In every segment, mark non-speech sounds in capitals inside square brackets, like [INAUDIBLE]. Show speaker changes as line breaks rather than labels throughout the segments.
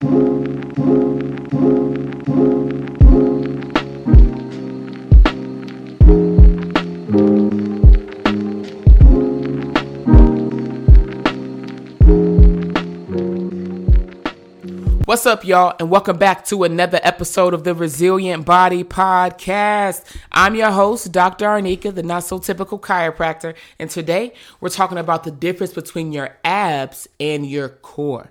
What's up, y'all, and welcome back to another episode of the Resilient Body Podcast. I'm your host, Dr. Arneka, the not so typical chiropractor, and today we're talking about the difference between your abs and your core.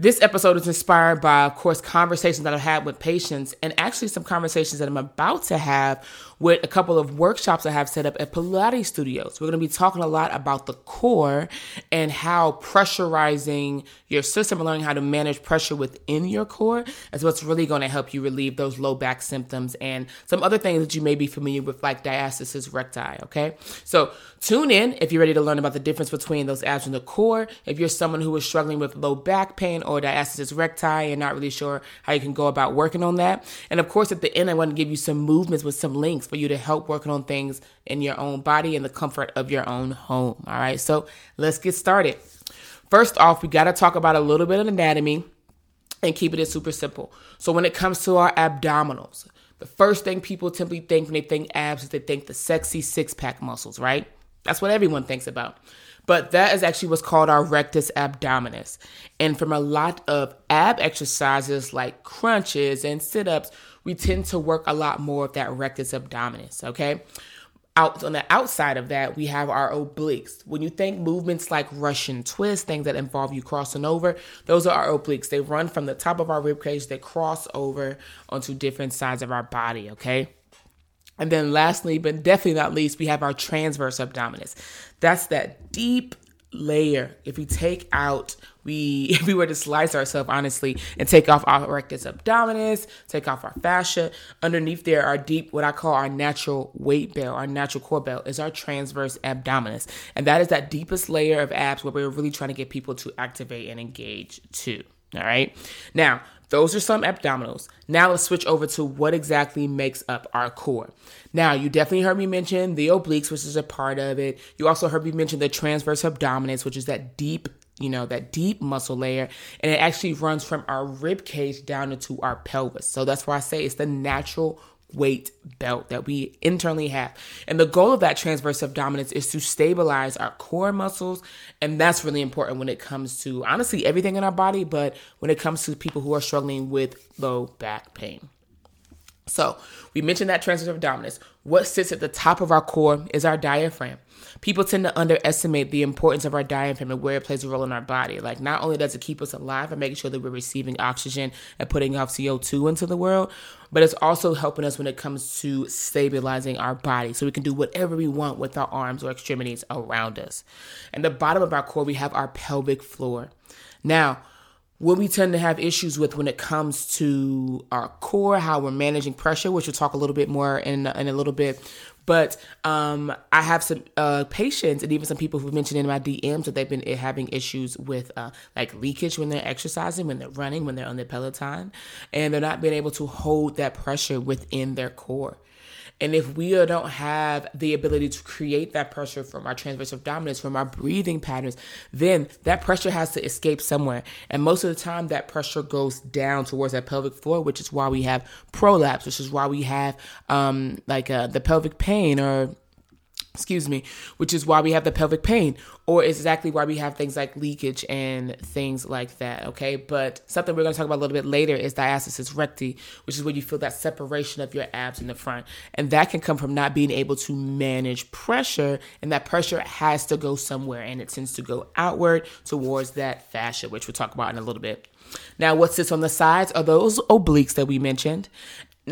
This episode is inspired by, of course, conversations that I've had with patients and actually some conversations that I'm about to have with a couple of workshops I have set up at Pilates studios. We're going to be talking a lot about the core and how pressurizing your system and learning how to manage pressure within your core is what's really going to help you relieve those low back symptoms and some other things that you may be familiar with, like diastasis recti. Okay. So tune in if you're ready to learn about the difference between those abs and the core. If you're someone who is struggling with low back pain or diastasis recti and not really sure how you can go about working on that. And of course, at the end, I want to give you some movements with some links for you to help working on things in your own body and the comfort of your own home. All right, so let's get started. First off, we got to talk about a little bit of anatomy and keep it super simple. So when it comes to our abdominals, the first thing people typically think when they think abs is they think the sexy six pack muscles, right? That's what everyone thinks about. But that is actually what's called our rectus abdominis. And from a lot of ab exercises like crunches and sit ups, we tend to work a lot more of that rectus abdominis, okay? Out on the outside of that, we have our obliques. When you think movements like Russian twist, things that involve you crossing over, those are our obliques. They run from the top of our rib cage, they cross over onto different sides of our body, okay? And then lastly, but definitely not least, we have our transverse abdominis. That's that deep layer. If we take out, we [LAUGHS] if we were to slice ourselves honestly and take off our rectus abdominis, take off our fascia, underneath there our deep, what I call our natural weight belt, our natural core belt is our transverse abdominis. And that is that deepest layer of abs where we're really trying to get people to activate and engage too. All right. Now, those are some abdominals. Now let's switch over to what exactly makes up our core. Now, you definitely heard me mention the obliques, which is a part of it. You also heard me mention the transverse abdominis, which is that deep, you know, that deep muscle layer. And it actually runs from our rib cage down into our pelvis. So that's why I say it's the natural weight belt that we internally have. And the goal of that transverse abdominis is to stabilize our core muscles. And that's really important when it comes to honestly everything in our body, but when it comes to people who are struggling with low back pain. So we mentioned that transverse abdominis. What sits at the top of our core is our diaphragm. People tend to underestimate the importance of our diaphragm and where it plays a role in our body. Like, not only does it keep us alive and making sure that we're receiving oxygen and putting off CO2 into the world, but it's also helping us when it comes to stabilizing our body so we can do whatever we want with our arms or extremities around us. And the bottom of our core, we have our pelvic floor. Now, what we tend to have issues with when it comes to our core, how we're managing pressure, which we'll talk a little bit more in, in a little bit. But um, I have some uh, patients and even some people who've mentioned in my DMs that they've been having issues with uh, like leakage when they're exercising, when they're running, when they're on the Peloton, and they're not being able to hold that pressure within their core. And if we don't have the ability to create that pressure from our transverse abdominis, from our breathing patterns, then that pressure has to escape somewhere. And most of the time, that pressure goes down towards that pelvic floor, which is why we have prolapse, which is why we have um, like uh, the pelvic pain or excuse me, which is why we have the pelvic pain, or is exactly why we have things like leakage and things like that. Okay, but something we're to talk about a little bit later is diastasis recti, which is where you feel that separation of your abs in the front, and that can come from not being able to manage pressure, and that pressure has to go somewhere, and it tends to go outward towards that fascia, which we'll talk about in a little bit. Now, what sits on the sides are those obliques that we mentioned,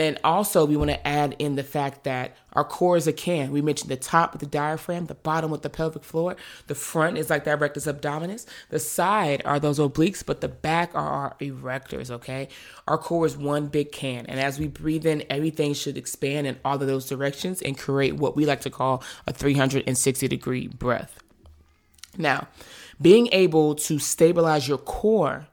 and also, we want to add in the fact that our core is a can. We mentioned the top with the diaphragm, the bottom with the pelvic floor, the front is like that rectus abdominis, the side are those obliques, but the back are our erectors, okay? Our core is one big can. And as we breathe in, everything should expand in all of those directions and create what we like to call a 360 degree breath. Now, being able to stabilize your core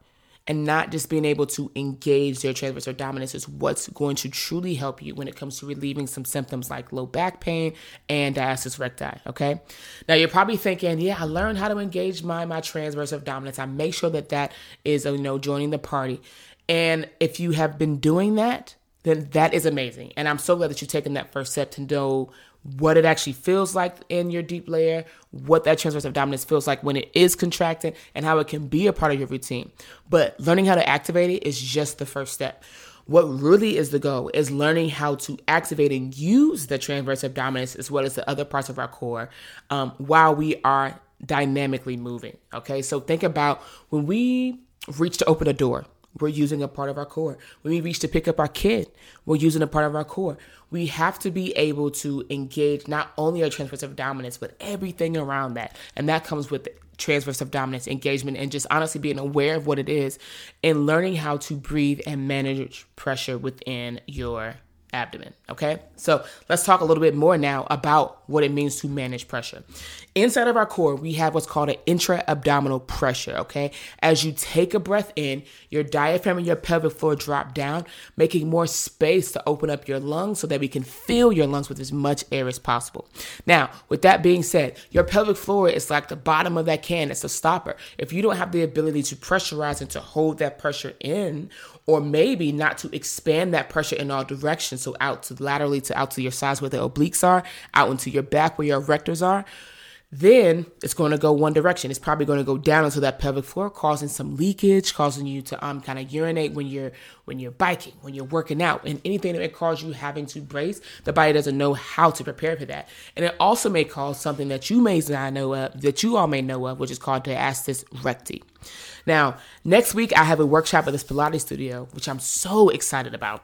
and not just being able to engage their transverse abdominis is what's going to truly help you when it comes to relieving some symptoms like low back pain and diastasis recti. Okay. Now you're probably thinking, yeah, I learned how to engage my my transverse abdominis. I make sure that that is you know joining the party. And if you have been doing that, then that is amazing. And I'm so glad that you've taken that first step to know what it actually feels like in your deep layer, what that transverse abdominis feels like when it is contracted, and how it can be a part of your routine. But learning how to activate it is just the first step. What really is the goal is learning how to activate and use the transverse abdominis as well as the other parts of our core um, while we are dynamically moving. Okay, so think about when we reach to open a door we're using a part of our core. When we reach to pick up our kid, we're using a part of our core. We have to be able to engage not only our transverse abdominis, but everything around that. And that comes with transverse abdominis engagement and just honestly being aware of what it is and learning how to breathe and manage pressure within your abdomen. Okay, so let's talk a little bit more now about what it means to manage pressure. Inside of our core, we have what's called an intra abdominal pressure. Okay, as you take a breath in, your diaphragm and your pelvic floor drop down, making more space to open up your lungs so that we can fill your lungs with as much air as possible. Now, with that being said, your pelvic floor is like the bottom of that can, it's a stopper. If you don't have the ability to pressurize and to hold that pressure in, or maybe not to expand that pressure in all directions. So out to laterally to out to your sides where the obliques are, out into your back where your erectors are. Then it's going to go one direction. It's probably going to go down into that pelvic floor, causing some leakage, causing you to um kind of urinate when you're when you're biking, when you're working out, and anything that may cause you having to brace. The body doesn't know how to prepare for that, and it also may cause something that you may not know of, that you all may know of, which is called diastasis recti. Now, next week I have a workshop at this Pilates studio, which I'm so excited about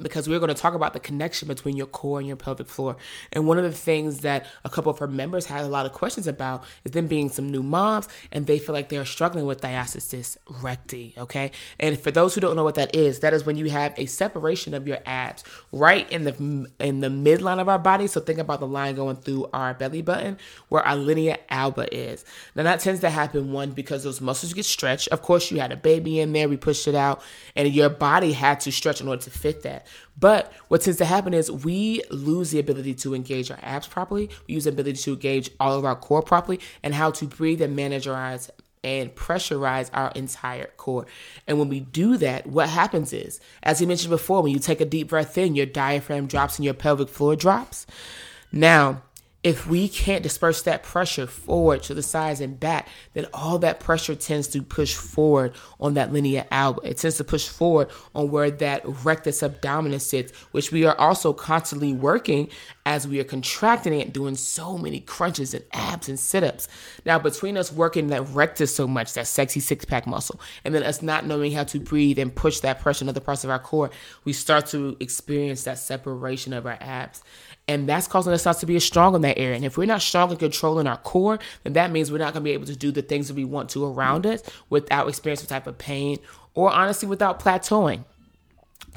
because we're going to talk about the connection between your core and your pelvic floor. And one of the things that a couple of her members had a lot of questions about is them being some new moms and they feel like they're struggling with diastasis recti. Okay. And for those who don't know what that is, that is when you have a separation of your abs right in the in the midline of our body. So think about the line going through our belly button where our linea alba is. Now that tends to happen one because those muscles get stretched. Of course, you had a baby in there, we pushed it out, and your body had to stretch in order to fit that. But what tends to happen is we lose the ability to engage our abs properly. We use the ability to engage all of our core properly and how to breathe and manage our eyes and pressurize our entire core. And when we do that, what happens is, as you mentioned before, when you take a deep breath in, your diaphragm drops and your pelvic floor drops. Now, if we can't disperse that pressure forward to the sides and back, then all that pressure tends to push forward on that linea alba. It tends to push forward on where that rectus abdominis sits, which we are also constantly working as we are contracting it, doing so many crunches and abs and sit ups. Now, between us working that rectus so much, that sexy six pack muscle, and then us not knowing how to breathe and push that pressure in other parts of our core, we start to experience that separation of our abs. And that's causing us not to be as strong in that area. And if we're not strong in controlling our core, then that means we're not going to be able to do the things that we want to around us without experiencing type of pain or honestly without plateauing.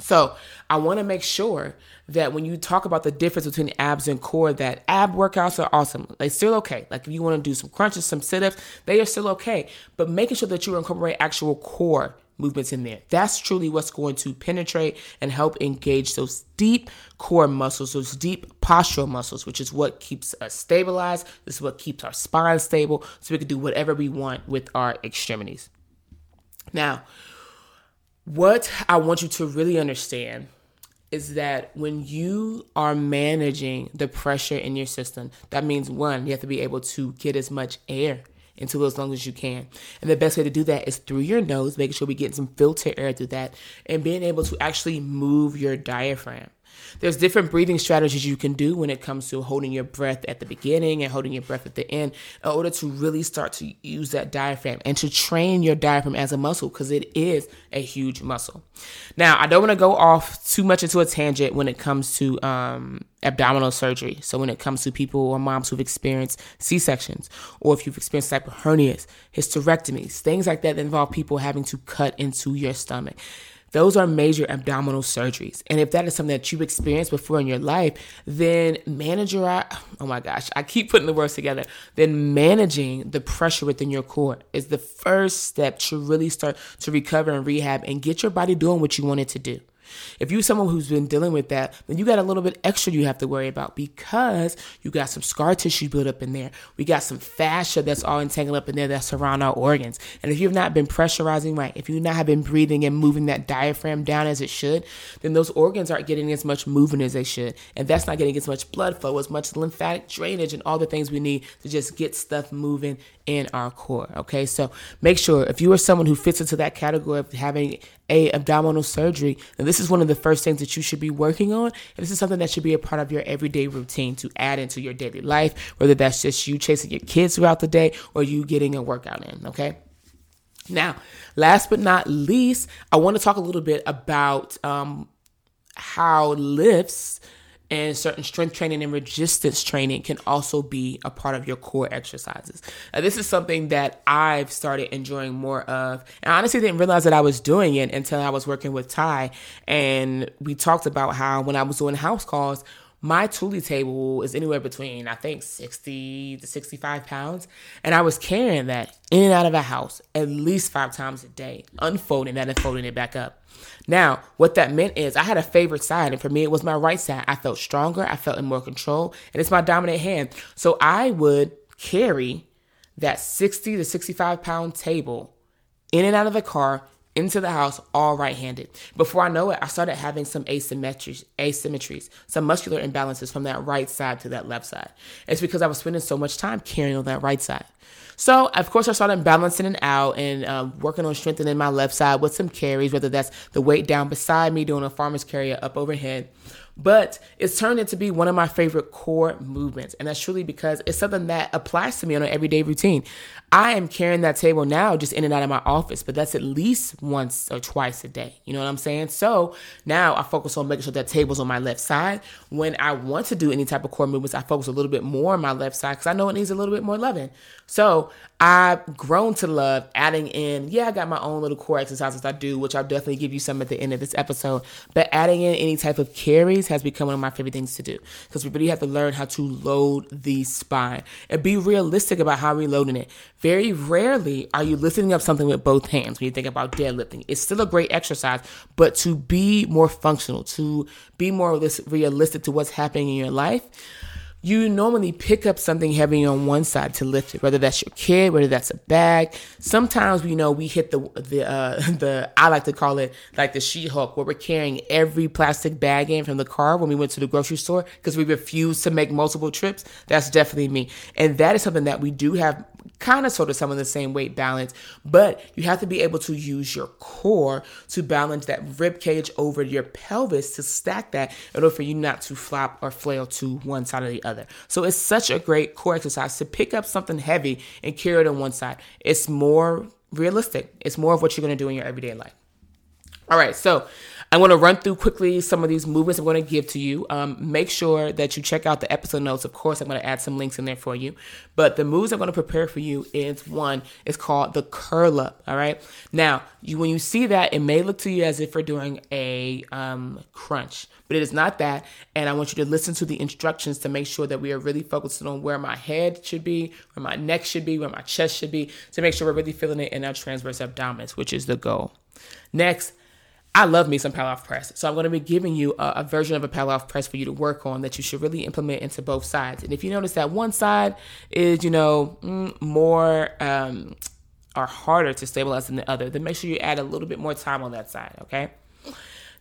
So I want to make sure that when you talk about the difference between abs and core, that ab workouts are awesome. They're still okay. Like if you want to do some crunches, some sit-ups, they are still okay. But making sure that you incorporate actual core movements in there. That's truly what's going to penetrate and help engage those deep core muscles, those deep postural muscles, which is what keeps us stabilized. This is what keeps our spine stable so we can do whatever we want with our extremities. Now, what I want you to really understand is that when you are managing the pressure in your system, that means one, you have to be able to get as much air into as long as you can. And the best way to do that is through your nose, making sure we get some filter air through that, and being able to actually move your diaphragm. There's different breathing strategies you can do when it comes to holding your breath at the beginning and holding your breath at the end in order to really start to use that diaphragm and to train your diaphragm as a muscle because it is a huge muscle. Now, I don't want to go off too much into a tangent when it comes to um, abdominal surgery. So when it comes to people or moms who've experienced C-sections or if you've experienced type of hernias, hysterectomies, things like that that involve people having to cut into your stomach those are major abdominal surgeries. And if that is something that you've experienced before in your life, then manage your, oh my gosh, I keep putting the words together. Then managing the pressure within your core is the first step to really start to recover and rehab and get your body doing what you want it to do. If you're someone who's been dealing with that, then you got a little bit extra you have to worry about because you got some scar tissue built up in there. We got some fascia that's all entangled up in there that surround our organs. And if you've not been pressurizing right, if you not have been breathing and moving that diaphragm down as it should, then those organs aren't getting as much movement as they should. And that's not getting as much blood flow, as much lymphatic drainage, and all the things we need to just get stuff moving in our core. Okay, so make sure if you are someone who fits into that category of having a abdominal surgery, then this is one of the first things that you should be working on. And this is something that should be a part of your everyday routine to add into your daily life, whether that's just you chasing your kids throughout the day or you getting a workout in. Okay. Now, last but not least, I want to talk a little bit about um, how lifts and certain strength training and resistance training can also be a part of your core exercises. Now, this is something that I've started enjoying more of. And I honestly didn't realize that I was doing it until I was working with Ty. And we talked about how when I was doing house calls, my Thule table is anywhere between, I think, 60 to 65 pounds. And I was carrying that in and out of a house at least five times a day, unfolding that and folding it back up. Now, what that meant is I had a favorite side, and for me, it was my right side. I felt stronger, I felt in more control, and it's my dominant hand. So I would carry that 60 to 65 pound table in and out of the car into the house all right-handed. Before I know it, I started having some asymmetries, asymmetries, some muscular imbalances from that right side to that left side. It's because I was spending so much time carrying on that right side. So, of course, I started balancing it out and um, working on strengthening my left side with some carries, whether that's the weight down beside me, doing a farmer's carry up overhead. But it's turned into be one of my favorite core movements. And that's truly because it's something that applies to me on an everyday routine. I am carrying that table now just in and out of my office, but that's at least once or twice a day. You know what I'm saying? So now I focus on making sure that table's on my left side. When I want to do any type of core movements, I focus a little bit more on my left side because I know it needs a little bit more loving. So I've grown to love adding in, yeah, I got my own little core exercises I do, which I'll definitely give you some at the end of this episode. But adding in any type of carries has become one of my favorite things to do because we really have to learn how to load the spine and be realistic about how we're loading it. Very rarely are you lifting up something with both hands when you think about deadlifting. It's still a great exercise, but to be more functional, to be more realistic to what's happening in your life, you normally pick up something heavy on one side to lift it, whether that's your kid, whether that's a bag. Sometimes we know we hit the the uh, [LAUGHS] the I like to call it like the She-Hulk, where we're carrying every plastic bag in from the car when we went to the grocery store because we refuse to make multiple trips. That's definitely me, and that is something that we do have kind of sort of some of the same weight balance, but you have to be able to use your core to balance that rib cage over your pelvis to stack that in order for you not to flop or flail to one side or the other. So it's such a great core exercise to pick up something heavy and carry it on one side. It's more realistic. It's more of what you're going to do in your everyday life. All right, so I'm going to run through quickly some of these movements I'm going to give to you. Um, make sure that you check out the episode notes. Of course, I'm going to add some links in there for you. But the moves I'm going to prepare for you is one It's called the curl up. All right. Now, you when you see that, it may look to you as if we're doing a um, crunch, but it is not that. And I want you to listen to the instructions to make sure that we are really focusing on where my head should be, where my neck should be, where my chest should be, to make sure we're really feeling it in our transverse abdominis, which is the goal. Next, I love me some Pallof press. So I'm going to be giving you a, a, version of a Pallof press for you to work on that you should really implement into both sides. And if you notice that one side is, you know, mm, more um, or harder to stabilize than the other, then make sure you add a little bit more time on that side, okay?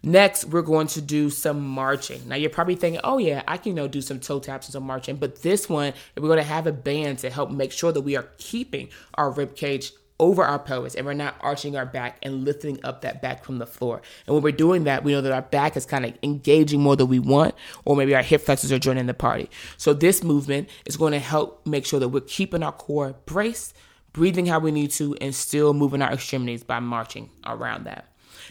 Next, we're going to do some marching. Now, you're probably thinking, oh, yeah, I can, you know, do some toe taps and some marching. But this one, we're going to have a band to help make sure that we are keeping our rib cage over our pelvis and we're not arching our back and lifting up that back from the floor. And when we're doing that, we know that our back is kind of engaging more than we want, or maybe our hip flexors are joining the party. So this movement is going to help make sure that we're keeping our core braced, breathing how we need to, and still moving our extremities by marching around that.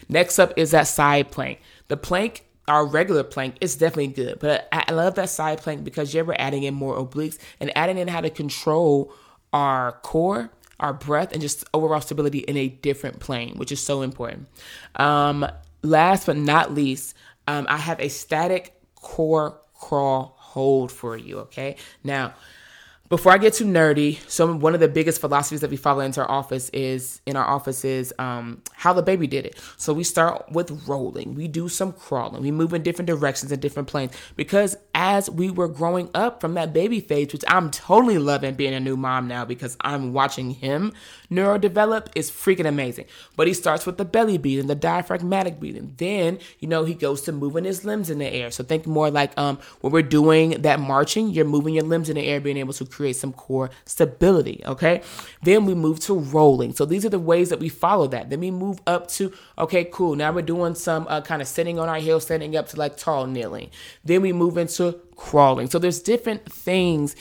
Next up is that side plank. The plank our regular plank is definitely good, but I love that side plank because you're adding in more obliques and adding in how to control our core our breath and just overall stability in a different plane, which is so important. Um, last but not least, um, I have a static core crawl hold for you. Okay. Now, before I get too nerdy, some one of the biggest philosophies that we follow into our office is in our office is um, how the baby did it. So we start with rolling, we do some crawling, we move in different directions and different planes because as we were growing up from that baby phase, which I'm totally loving being a new mom now because I'm watching him neurodevelop is freaking amazing. But he starts with the belly breathing, the diaphragmatic breathing. Then you know he goes to moving his limbs in the air. So think more like um when we're doing that marching, you're moving your limbs in the air, being able to create some core stability. Okay. Then we move to rolling. So these are the ways that we follow that. Then we move up to, okay, cool. Now we're doing some uh, kind of sitting on our heels, standing up to like tall kneeling. Then we move into crawling. So there's different things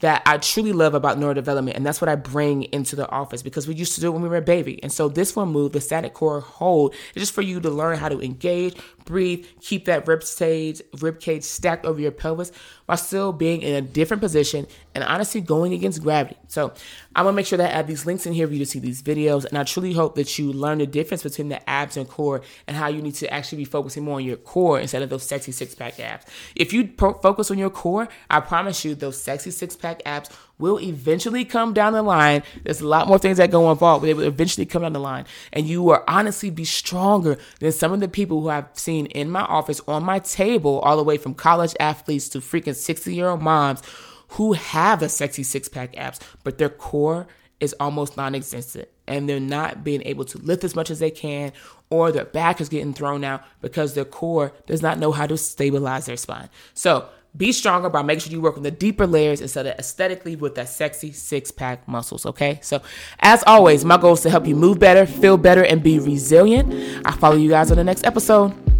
that I truly love about neurodevelopment, and that's what I bring into the office because we used to do it when we were a baby. And so this one move, the static core hold, is just for you to learn how to engage, breathe, keep that rib cage, rib cage stacked over your pelvis while still being in a different position and honestly going against gravity. So I'm gonna make sure that I add these links in here for you to see these videos. And I truly hope that you learn the difference between the abs and core and how you need to actually be focusing more on your core instead of those sexy six pack abs. If you pro- focus on your core, I promise you those sexy six pack abs will eventually come down the line. There's a lot more things that go involved, but they will eventually come down the line. And you will honestly be stronger than some of the people who I've seen in my office on my table, all the way from college athletes to freaking 60 year old moms who have a sexy six pack abs, but their core is almost non existent and they're not being able to lift as much as they can, or their back is getting thrown out because their core does not know how to stabilize their spine. So, be stronger by making sure you work on the deeper layers instead of aesthetically with that sexy six pack muscles, okay? So, as always, my goal is to help you move better, feel better, and be resilient. I'll follow you guys on the next episode.